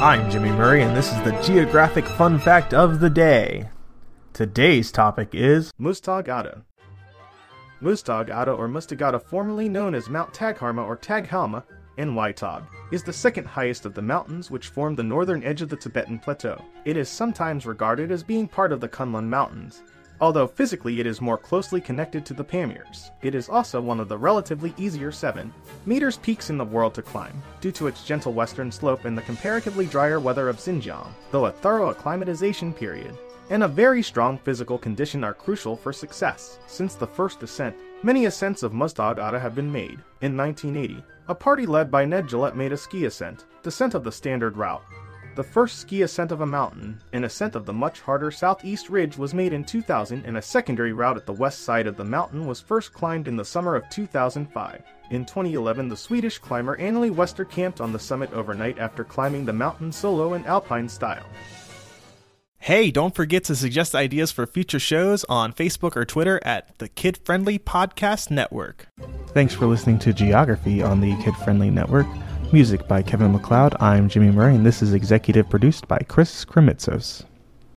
I'm Jimmy Murray, and this is the Geographic Fun Fact of the Day. Today's topic is Muztagh Ata. Mustagada, or Muztagata, formerly known as Mount Tagharma or Taghalma in Waitag, is the second highest of the mountains which form the northern edge of the Tibetan Plateau. It is sometimes regarded as being part of the Kunlun Mountains, although physically it is more closely connected to the Pamirs. It is also one of the relatively easier 7 meters peaks in the world to climb, due to its gentle western slope and the comparatively drier weather of Xinjiang, though a thorough acclimatization period and a very strong physical condition are crucial for success. Since the first ascent, many ascents of Muztagh Ata have been made. In 1980, a party led by Ned Gillette made a ski ascent, descent of the standard route, the first ski ascent of a mountain, an ascent of the much harder southeast ridge, was made in 2000, and a secondary route at the west side of the mountain was first climbed in the summer of 2005. In 2011, the Swedish climber Anneli Wester camped on the summit overnight after climbing the mountain solo in alpine style. Hey, don't forget to suggest ideas for future shows on Facebook or Twitter at the Kid Friendly Podcast Network. Thanks for listening to Geography on the Kid Friendly Network. Music by Kevin MacLeod. I'm Jimmy Murray, and this is executive produced by Chris Kremitzos.